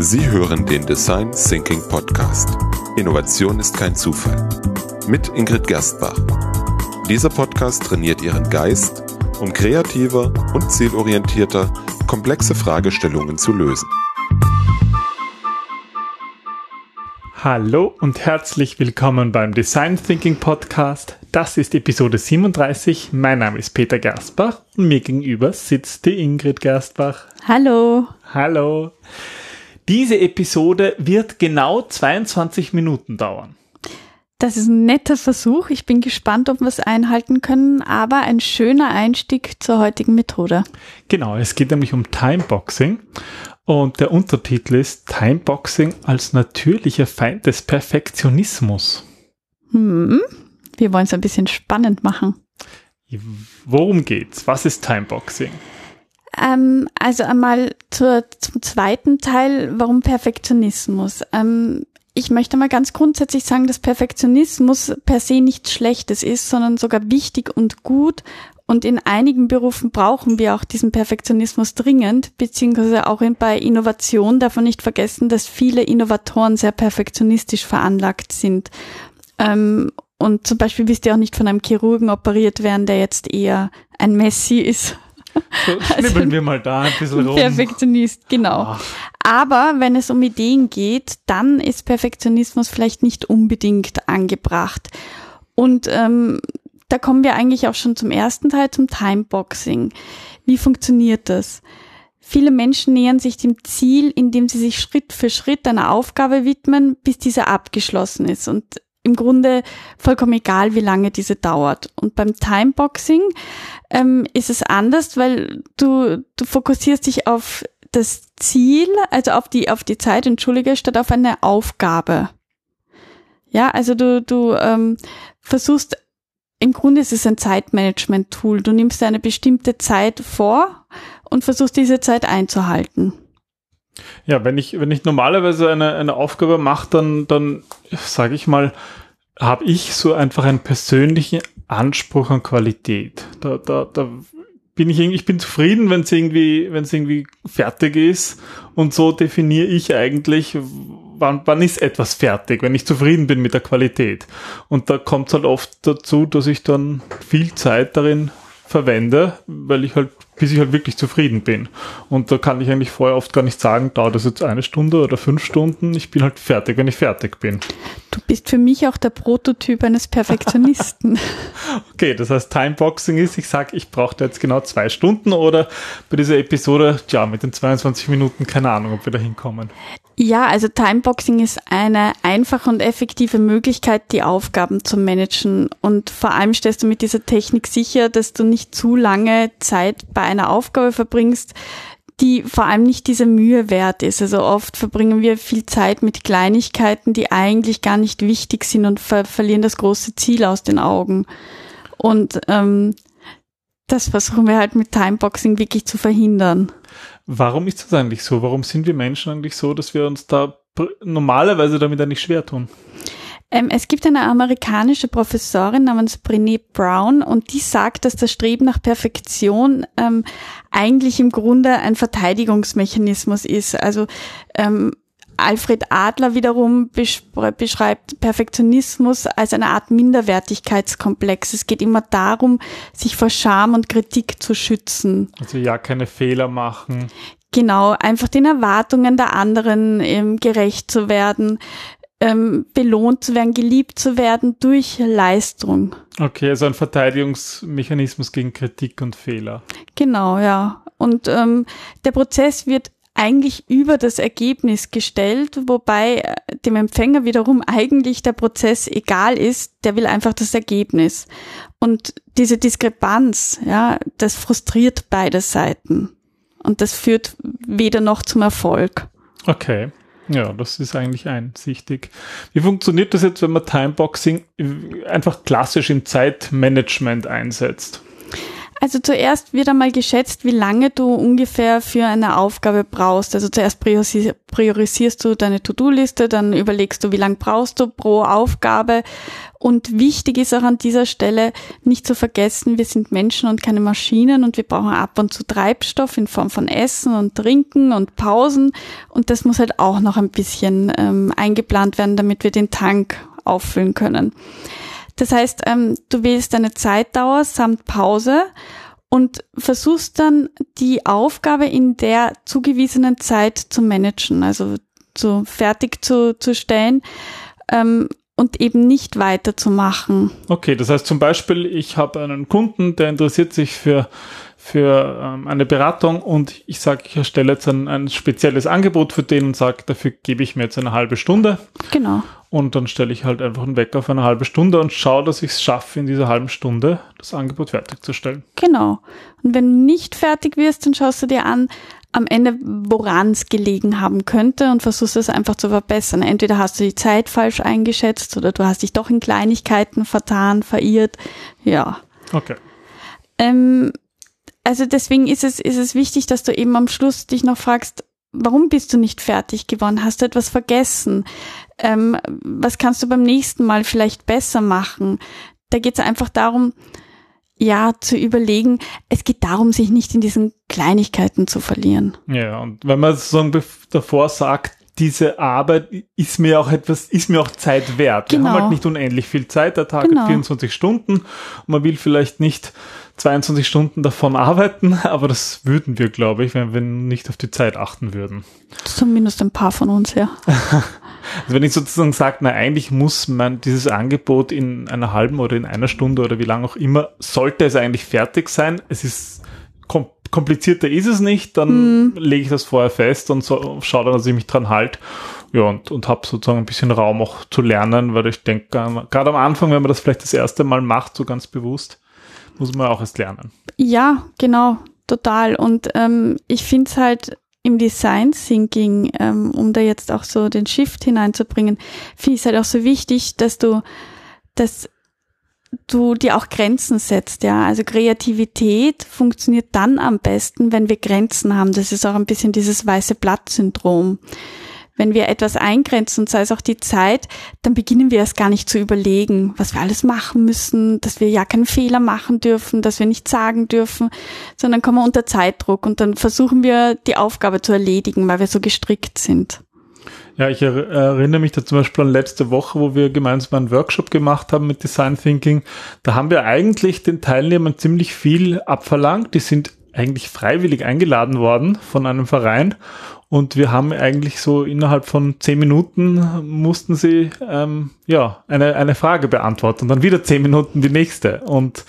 Sie hören den Design Thinking Podcast. Innovation ist kein Zufall. Mit Ingrid Gerstbach. Dieser Podcast trainiert Ihren Geist, um kreativer und zielorientierter komplexe Fragestellungen zu lösen. Hallo und herzlich willkommen beim Design Thinking Podcast. Das ist Episode 37. Mein Name ist Peter Gerstbach und mir gegenüber sitzt die Ingrid Gerstbach. Hallo. Hallo. Diese Episode wird genau 22 Minuten dauern. Das ist ein netter Versuch. Ich bin gespannt, ob wir es einhalten können, aber ein schöner Einstieg zur heutigen Methode. Genau, es geht nämlich um Timeboxing und der Untertitel ist Timeboxing als natürlicher Feind des Perfektionismus. Hm, wir wollen es ein bisschen spannend machen. Worum geht's? Was ist Timeboxing? Ähm, also einmal zur, zum zweiten Teil, warum Perfektionismus? Ähm, ich möchte mal ganz grundsätzlich sagen, dass Perfektionismus per se nichts Schlechtes ist, sondern sogar wichtig und gut und in einigen Berufen brauchen wir auch diesen Perfektionismus dringend, beziehungsweise auch in, bei Innovation darf man nicht vergessen, dass viele Innovatoren sehr perfektionistisch veranlagt sind. Ähm, und zum Beispiel wisst ihr auch nicht von einem Chirurgen operiert werden, der jetzt eher ein Messi ist. So, schnibbeln also, wir mal da ein bisschen rum. Perfektionist, genau. Ach. Aber wenn es um Ideen geht, dann ist Perfektionismus vielleicht nicht unbedingt angebracht. Und ähm, da kommen wir eigentlich auch schon zum ersten Teil, zum Timeboxing. Wie funktioniert das? Viele Menschen nähern sich dem Ziel, indem sie sich Schritt für Schritt einer Aufgabe widmen, bis diese abgeschlossen ist. Und im Grunde vollkommen egal, wie lange diese dauert. Und beim Timeboxing ähm, ist es anders, weil du, du fokussierst dich auf das Ziel, also auf die, auf die Zeit, entschuldige, statt auf eine Aufgabe. Ja, also du, du ähm, versuchst im Grunde ist es ein Zeitmanagement-Tool. Du nimmst eine bestimmte Zeit vor und versuchst diese Zeit einzuhalten. Ja, wenn ich, wenn ich normalerweise eine, eine Aufgabe mache, dann, dann sage ich mal, habe ich so einfach einen persönlichen Anspruch an Qualität. Da, da, da bin ich ich bin zufrieden, wenn es irgendwie, irgendwie fertig ist. Und so definiere ich eigentlich, wann, wann ist etwas fertig, wenn ich zufrieden bin mit der Qualität. Und da kommt es halt oft dazu, dass ich dann viel Zeit darin verwende, weil ich halt bis ich halt wirklich zufrieden bin. Und da kann ich eigentlich vorher oft gar nicht sagen, dauert das jetzt eine Stunde oder fünf Stunden. Ich bin halt fertig, wenn ich fertig bin. Du bist für mich auch der Prototyp eines Perfektionisten. okay, das heißt Timeboxing ist, ich sage, ich brauche jetzt genau zwei Stunden oder bei dieser Episode, ja, mit den 22 Minuten, keine Ahnung, ob wir da hinkommen. Ja, also Timeboxing ist eine einfache und effektive Möglichkeit, die Aufgaben zu managen. Und vor allem stellst du mit dieser Technik sicher, dass du nicht zu lange Zeit bei einer Aufgabe verbringst, die vor allem nicht diese Mühe wert ist. Also oft verbringen wir viel Zeit mit Kleinigkeiten, die eigentlich gar nicht wichtig sind und ver verlieren das große Ziel aus den Augen. Und ähm, das versuchen wir halt mit Timeboxing wirklich zu verhindern. Warum ist das eigentlich so? Warum sind wir Menschen eigentlich so, dass wir uns da normalerweise damit eigentlich schwer tun? Ähm, es gibt eine amerikanische Professorin namens Brené Brown und die sagt, dass das Streben nach Perfektion ähm, eigentlich im Grunde ein Verteidigungsmechanismus ist. Also ähm, Alfred Adler wiederum beschreibt Perfektionismus als eine Art Minderwertigkeitskomplex. Es geht immer darum, sich vor Scham und Kritik zu schützen. Also ja, keine Fehler machen. Genau, einfach den Erwartungen der anderen ähm, gerecht zu werden ähm, belohnt zu werden, geliebt zu werden durch Leistung. Okay, also ein Verteidigungsmechanismus gegen Kritik und Fehler. Genau, ja. Und ähm, der Prozess wird eigentlich über das Ergebnis gestellt, wobei äh, dem Empfänger wiederum eigentlich der Prozess egal ist, der will einfach das Ergebnis. Und diese Diskrepanz, ja, das frustriert beide Seiten. Und das führt weder noch zum Erfolg. Okay. Ja, das ist eigentlich einsichtig. Wie funktioniert das jetzt, wenn man Timeboxing einfach klassisch im Zeitmanagement einsetzt? Also zuerst wird einmal geschätzt, wie lange du ungefähr für eine Aufgabe brauchst. Also zuerst priorisierst du deine To-Do-Liste, dann überlegst du, wie lange brauchst du pro Aufgabe. Und wichtig ist auch an dieser Stelle nicht zu vergessen, wir sind Menschen und keine Maschinen und wir brauchen ab und zu Treibstoff in Form von Essen und Trinken und Pausen. Und das muss halt auch noch ein bisschen ähm, eingeplant werden, damit wir den Tank auffüllen können. Das heißt, ähm, du wählst deine Zeitdauer samt Pause und versuchst dann die Aufgabe in der zugewiesenen Zeit zu managen, also zu fertig zu, zu stellen ähm, und eben nicht weiterzumachen. Okay, das heißt zum Beispiel, ich habe einen Kunden, der interessiert sich für für ähm, eine Beratung und ich sage, ich erstelle jetzt ein, ein spezielles Angebot für den und sage, dafür gebe ich mir jetzt eine halbe Stunde. Genau. Und dann stelle ich halt einfach einen Wecker auf eine halbe Stunde und schaue, dass ich es schaffe, in dieser halben Stunde das Angebot fertigzustellen. Genau. Und wenn du nicht fertig wirst, dann schaust du dir an, am Ende, woran es gelegen haben könnte und versuchst es einfach zu verbessern. Entweder hast du die Zeit falsch eingeschätzt oder du hast dich doch in Kleinigkeiten vertan, verirrt. Ja. Okay. Ähm, also deswegen ist es, ist es wichtig, dass du eben am Schluss dich noch fragst, warum bist du nicht fertig geworden? Hast du etwas vergessen? Ähm, was kannst du beim nächsten Mal vielleicht besser machen? Da geht es einfach darum, ja, zu überlegen, es geht darum, sich nicht in diesen Kleinigkeiten zu verlieren. Ja, und wenn man sozusagen davor sagt, diese Arbeit ist mir auch etwas, ist mir auch Zeit wert. Genau. Wir haben halt genau. nicht unendlich viel Zeit, der Tag genau. hat 24 Stunden und man will vielleicht nicht 22 Stunden davon arbeiten, aber das würden wir, glaube ich, wenn wir nicht auf die Zeit achten würden. Zumindest ein paar von uns, ja. also wenn ich sozusagen sage, na eigentlich muss man dieses Angebot in einer halben oder in einer Stunde oder wie lange auch immer, sollte es eigentlich fertig sein. Es ist komplizierter ist es nicht, dann mm. lege ich das vorher fest und so, schaue dann, dass ich mich dran halte. Ja, und, und habe sozusagen ein bisschen Raum auch zu lernen, weil ich denke, gerade am Anfang, wenn man das vielleicht das erste Mal macht, so ganz bewusst, muss man auch erst lernen. Ja, genau, total. Und ähm, ich finde es halt im Design Thinking, ähm, um da jetzt auch so den Shift hineinzubringen, finde ich es halt auch so wichtig, dass du, dass du dir auch Grenzen setzt, ja. Also Kreativität funktioniert dann am besten, wenn wir Grenzen haben. Das ist auch ein bisschen dieses weiße Blatt-Syndrom wenn wir etwas eingrenzen, sei es auch die Zeit, dann beginnen wir erst gar nicht zu überlegen, was wir alles machen müssen, dass wir ja keinen Fehler machen dürfen, dass wir nicht sagen dürfen, sondern kommen wir unter Zeitdruck und dann versuchen wir die Aufgabe zu erledigen, weil wir so gestrickt sind. Ja, ich erinnere mich da zum Beispiel an letzte Woche, wo wir gemeinsam einen Workshop gemacht haben mit Design Thinking. Da haben wir eigentlich den Teilnehmern ziemlich viel abverlangt. Die sind eigentlich freiwillig eingeladen worden von einem Verein und wir haben eigentlich so innerhalb von zehn Minuten mussten sie ähm, ja eine, eine Frage beantworten und dann wieder zehn Minuten die nächste. Und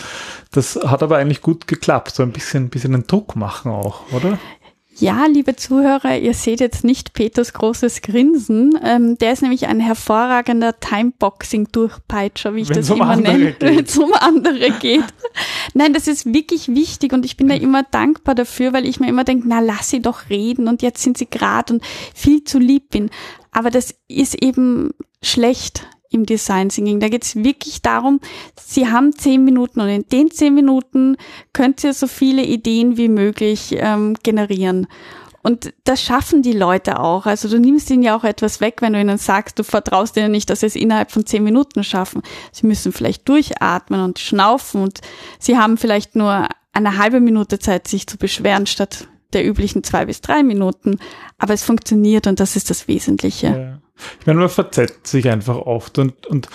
das hat aber eigentlich gut geklappt. So ein bisschen, bisschen einen Druck machen auch, oder? Ja, liebe Zuhörer, ihr seht jetzt nicht Peters großes Grinsen. Ähm, der ist nämlich ein hervorragender Timeboxing-Durchpeitscher, wie ich Wenn's das um immer nenne, wenn es um andere geht. Nein, das ist wirklich wichtig und ich bin da immer dankbar dafür, weil ich mir immer denke, na lass sie doch reden und jetzt sind sie gerade und viel zu lieb bin. Aber das ist eben schlecht im Design Thinking. Da geht es wirklich darum, Sie haben zehn Minuten und in den zehn Minuten könnt ihr so viele Ideen wie möglich ähm, generieren. Und das schaffen die Leute auch. Also du nimmst ihnen ja auch etwas weg, wenn du ihnen sagst, du vertraust ihnen nicht, dass sie es innerhalb von zehn Minuten schaffen. Sie müssen vielleicht durchatmen und schnaufen und sie haben vielleicht nur eine halbe Minute Zeit, sich zu beschweren, statt der üblichen zwei bis drei Minuten. Aber es funktioniert und das ist das Wesentliche. Ja. Ich meine, man verzettet sich einfach oft und, und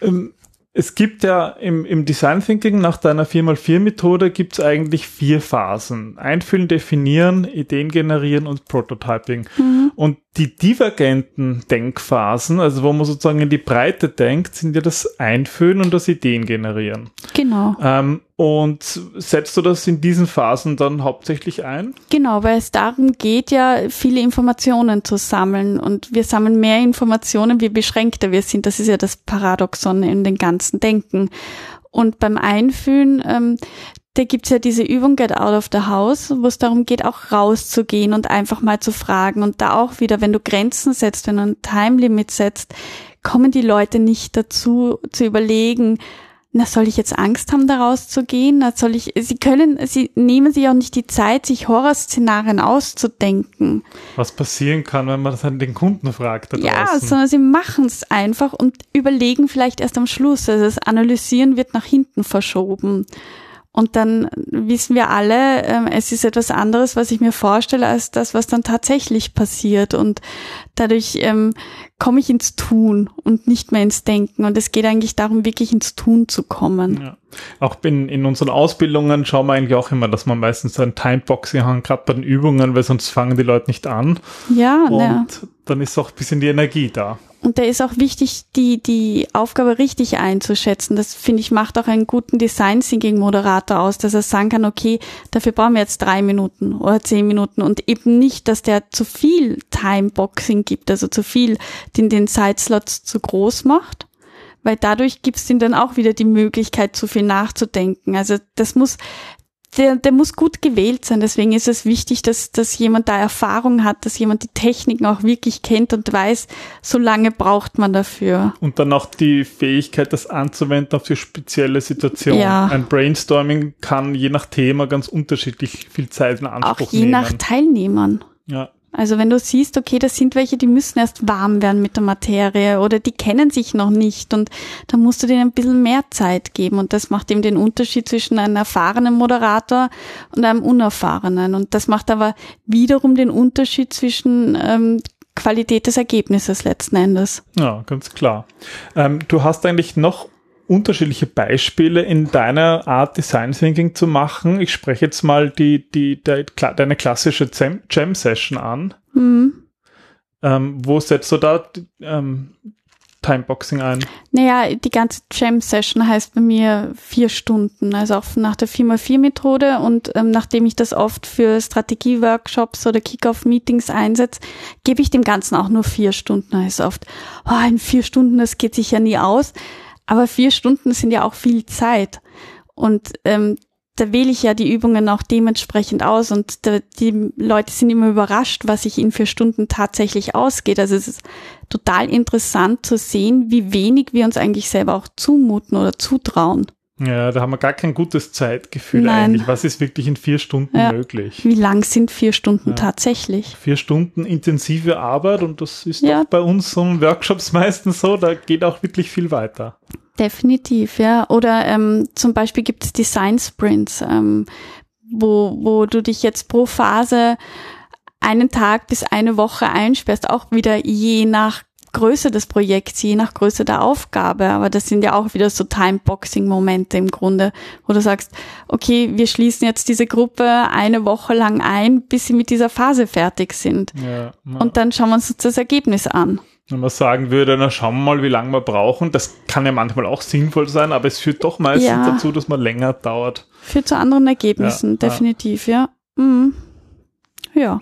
ähm, es gibt ja im, im Design Thinking nach deiner 4x4-Methode gibt es eigentlich vier Phasen. Einfühlen, definieren, Ideen generieren und Prototyping. Mhm. Und die divergenten Denkphasen, also wo man sozusagen in die Breite denkt, sind ja das Einfühlen und das Ideen generieren. Genau. Ähm, und setzt du das in diesen Phasen dann hauptsächlich ein? Genau, weil es darum geht ja, viele Informationen zu sammeln. Und wir sammeln mehr Informationen, wie beschränkter wir sind. Das ist ja das Paradoxon in den ganzen Denken. Und beim Einfühlen, ähm, da gibt's ja diese Übung Get Out of the House, wo es darum geht, auch rauszugehen und einfach mal zu fragen. Und da auch wieder, wenn du Grenzen setzt, wenn du ein Time Limit setzt, kommen die Leute nicht dazu zu überlegen, na, soll ich jetzt Angst haben, da rauszugehen? Na, soll ich, sie können, sie nehmen sich auch nicht die Zeit, sich Horrorszenarien auszudenken. Was passieren kann, wenn man das an den Kunden fragt. Da ja, draußen. sondern sie machen es einfach und überlegen vielleicht erst am Schluss. Also das Analysieren wird nach hinten verschoben. Und dann wissen wir alle, ähm, es ist etwas anderes, was ich mir vorstelle, als das, was dann tatsächlich passiert. Und dadurch ähm, komme ich ins Tun und nicht mehr ins Denken. Und es geht eigentlich darum, wirklich ins Tun zu kommen. Ja. Auch in, in unseren Ausbildungen schauen wir eigentlich auch immer, dass man meistens so ein Timeboxing haben, gerade bei den Übungen, weil sonst fangen die Leute nicht an. Ja, Und ja. dann ist auch ein bisschen die Energie da. Und da ist auch wichtig, die, die Aufgabe richtig einzuschätzen. Das finde ich macht auch einen guten Design Thinking Moderator aus, dass er sagen kann, okay, dafür brauchen wir jetzt drei Minuten oder zehn Minuten und eben nicht, dass der zu viel Timeboxing gibt, also zu viel, den den Zeitslots zu groß macht. Weil dadurch gibt es ihm dann auch wieder die Möglichkeit, zu viel nachzudenken. Also das muss, der, der muss gut gewählt sein. Deswegen ist es wichtig, dass, dass jemand da Erfahrung hat, dass jemand die Techniken auch wirklich kennt und weiß, so lange braucht man dafür. Und dann auch die Fähigkeit, das anzuwenden auf die spezielle Situation. Ja. Ein Brainstorming kann je nach Thema ganz unterschiedlich viel Zeit in Anspruch Auch je nehmen. nach Teilnehmern. ja. Also wenn du siehst, okay, das sind welche, die müssen erst warm werden mit der Materie oder die kennen sich noch nicht und da musst du denen ein bisschen mehr Zeit geben und das macht eben den Unterschied zwischen einem erfahrenen Moderator und einem unerfahrenen und das macht aber wiederum den Unterschied zwischen ähm, Qualität des Ergebnisses letzten Endes. Ja, ganz klar. Ähm, du hast eigentlich noch unterschiedliche Beispiele in deiner Art Design Thinking zu machen. Ich spreche jetzt mal die, die, der, deine klassische Jam- Jam Session an. Mhm. Ähm, wo setzt du da ähm, Timeboxing ein? Naja, die ganze Jam-Session heißt bei mir vier Stunden, also auch nach der 4x4-Methode und ähm, nachdem ich das oft für Strategie-Workshops oder Kick-Off-Meetings einsetze, gebe ich dem Ganzen auch nur vier Stunden. Da ist oft, oh, in vier Stunden, das geht sich ja nie aus, aber vier Stunden sind ja auch viel Zeit und ähm, da wähle ich ja die Übungen auch dementsprechend aus und da, die Leute sind immer überrascht, was sich in vier Stunden tatsächlich ausgeht. Also es ist total interessant zu sehen, wie wenig wir uns eigentlich selber auch zumuten oder zutrauen. Ja, da haben wir gar kein gutes Zeitgefühl Nein. eigentlich. Was ist wirklich in vier Stunden Ja. möglich? Wie lang sind vier Stunden Ja. tatsächlich? Vier Stunden intensive Arbeit und das ist Ja. doch bei unseren Workshops meistens so, da geht auch wirklich viel weiter. Definitiv, ja. Oder ähm, zum Beispiel gibt es Design Sprints, ähm, wo, wo du dich jetzt pro Phase einen Tag bis eine Woche einsperrst, auch wieder je nach Größe des Projekts, je nach Größe der Aufgabe. Aber das sind ja auch wieder so Timeboxing-Momente im Grunde, wo du sagst, okay, wir schließen jetzt diese Gruppe eine Woche lang ein, bis sie mit dieser Phase fertig sind. Ja, Und dann schauen wir uns das Ergebnis an. Wenn man sagen würde, na schauen wir mal, wie lange wir brauchen, das kann ja manchmal auch sinnvoll sein, aber es führt doch meistens Ja. dazu, dass man länger dauert. Führt zu anderen Ergebnissen, Ja, definitiv, ja. Mhm. Ja.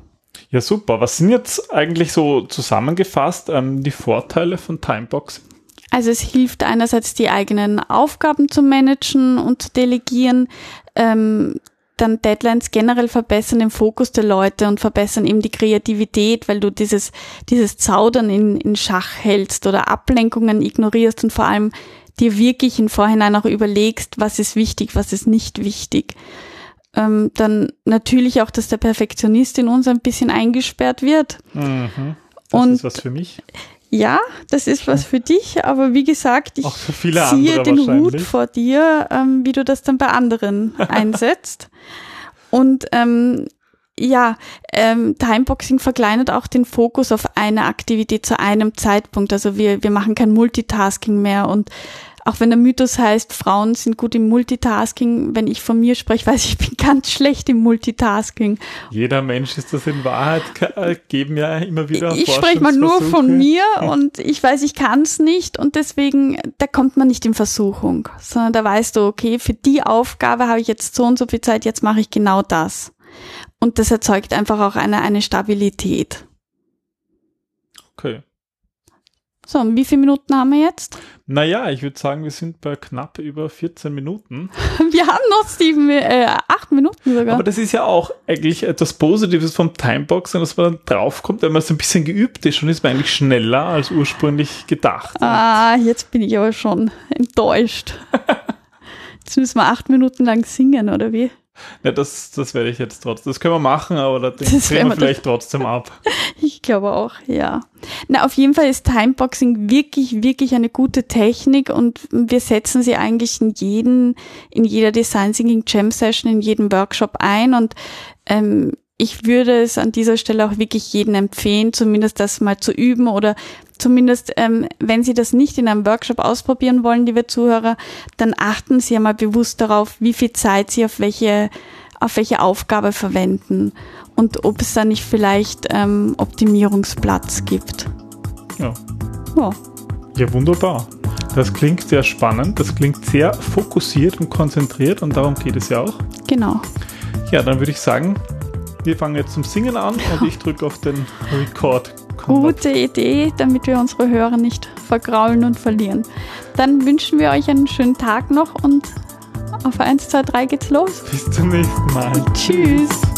Ja, super. Was sind jetzt eigentlich so zusammengefasst ähm, die Vorteile von Timeboxing? Also es hilft einerseits die eigenen Aufgaben zu managen und zu delegieren, ähm, dann Deadlines generell verbessern den Fokus der Leute und verbessern eben die Kreativität, weil du dieses, dieses Zaudern in, in Schach hältst oder Ablenkungen ignorierst und vor allem dir wirklich im Vorhinein auch überlegst, was ist wichtig, was ist nicht wichtig. Ähm, dann natürlich auch, dass der Perfektionist in uns ein bisschen eingesperrt wird. Mhm. Das Und- ist was für mich. Ja, das ist was für dich, aber wie gesagt, ich ziehe den Hut vor dir, ähm, wie du das dann bei anderen einsetzt. Und ähm, ja, ähm, Timeboxing verkleinert auch den Fokus auf eine Aktivität zu einem Zeitpunkt. Also wir, wir machen kein Multitasking mehr und auch wenn der Mythos heißt, Frauen sind gut im Multitasking, wenn ich von mir spreche, weiß ich, ich bin ganz schlecht im Multitasking. Jeder Mensch ist das in Wahrheit, äh, geben ja immer wieder Ich spreche mal nur von mir und ich weiß, ich kann es nicht und deswegen, da kommt man nicht in Versuchung, sondern da weißt du, okay, für die Aufgabe habe ich jetzt so und so viel Zeit, jetzt mache ich genau das. Und das erzeugt einfach auch eine, eine Stabilität. Okay. So, und wie viele Minuten haben wir jetzt? Naja, ich würde sagen, wir sind bei knapp über 14 Minuten. Wir haben noch sieben, äh, acht Minuten sogar. Aber das ist ja auch eigentlich etwas Positives vom Timeboxen, dass man dann draufkommt, wenn man so ein bisschen geübt ist, schon ist man eigentlich schneller als ursprünglich gedacht. ah, jetzt bin ich aber schon enttäuscht. Jetzt müssen wir acht Minuten lang singen, oder wie? Ja, das, das werde ich jetzt trotzdem. Das können wir machen, aber das drehen wir vielleicht trotzdem ab. Ich glaube auch, ja. Na, auf jeden Fall ist Timeboxing wirklich, wirklich eine gute Technik und wir setzen sie eigentlich in jeden, in jeder Design Thinking Jam Session, in jedem Workshop ein und ähm, ich würde es an dieser Stelle auch wirklich jedem empfehlen, zumindest das mal zu üben oder zumindest, ähm, wenn Sie das nicht in einem Workshop ausprobieren wollen, liebe Zuhörer, dann achten Sie einmal bewusst darauf, wie viel Zeit Sie auf welche, auf welche Aufgabe verwenden und ob es da nicht vielleicht ähm, Optimierungsplatz gibt. Ja. ja. Ja, wunderbar. Das klingt sehr spannend, das klingt sehr fokussiert und konzentriert und darum geht es ja auch. Genau. Ja, dann würde ich sagen, wir fangen jetzt zum Singen an und ich drücke auf den Record. Gute Idee, damit wir unsere Hörer nicht vergraulen und verlieren. Dann wünschen wir euch einen schönen Tag noch und auf 1, 2, 3 geht's los. Bis zum nächsten Mal. Tschüss.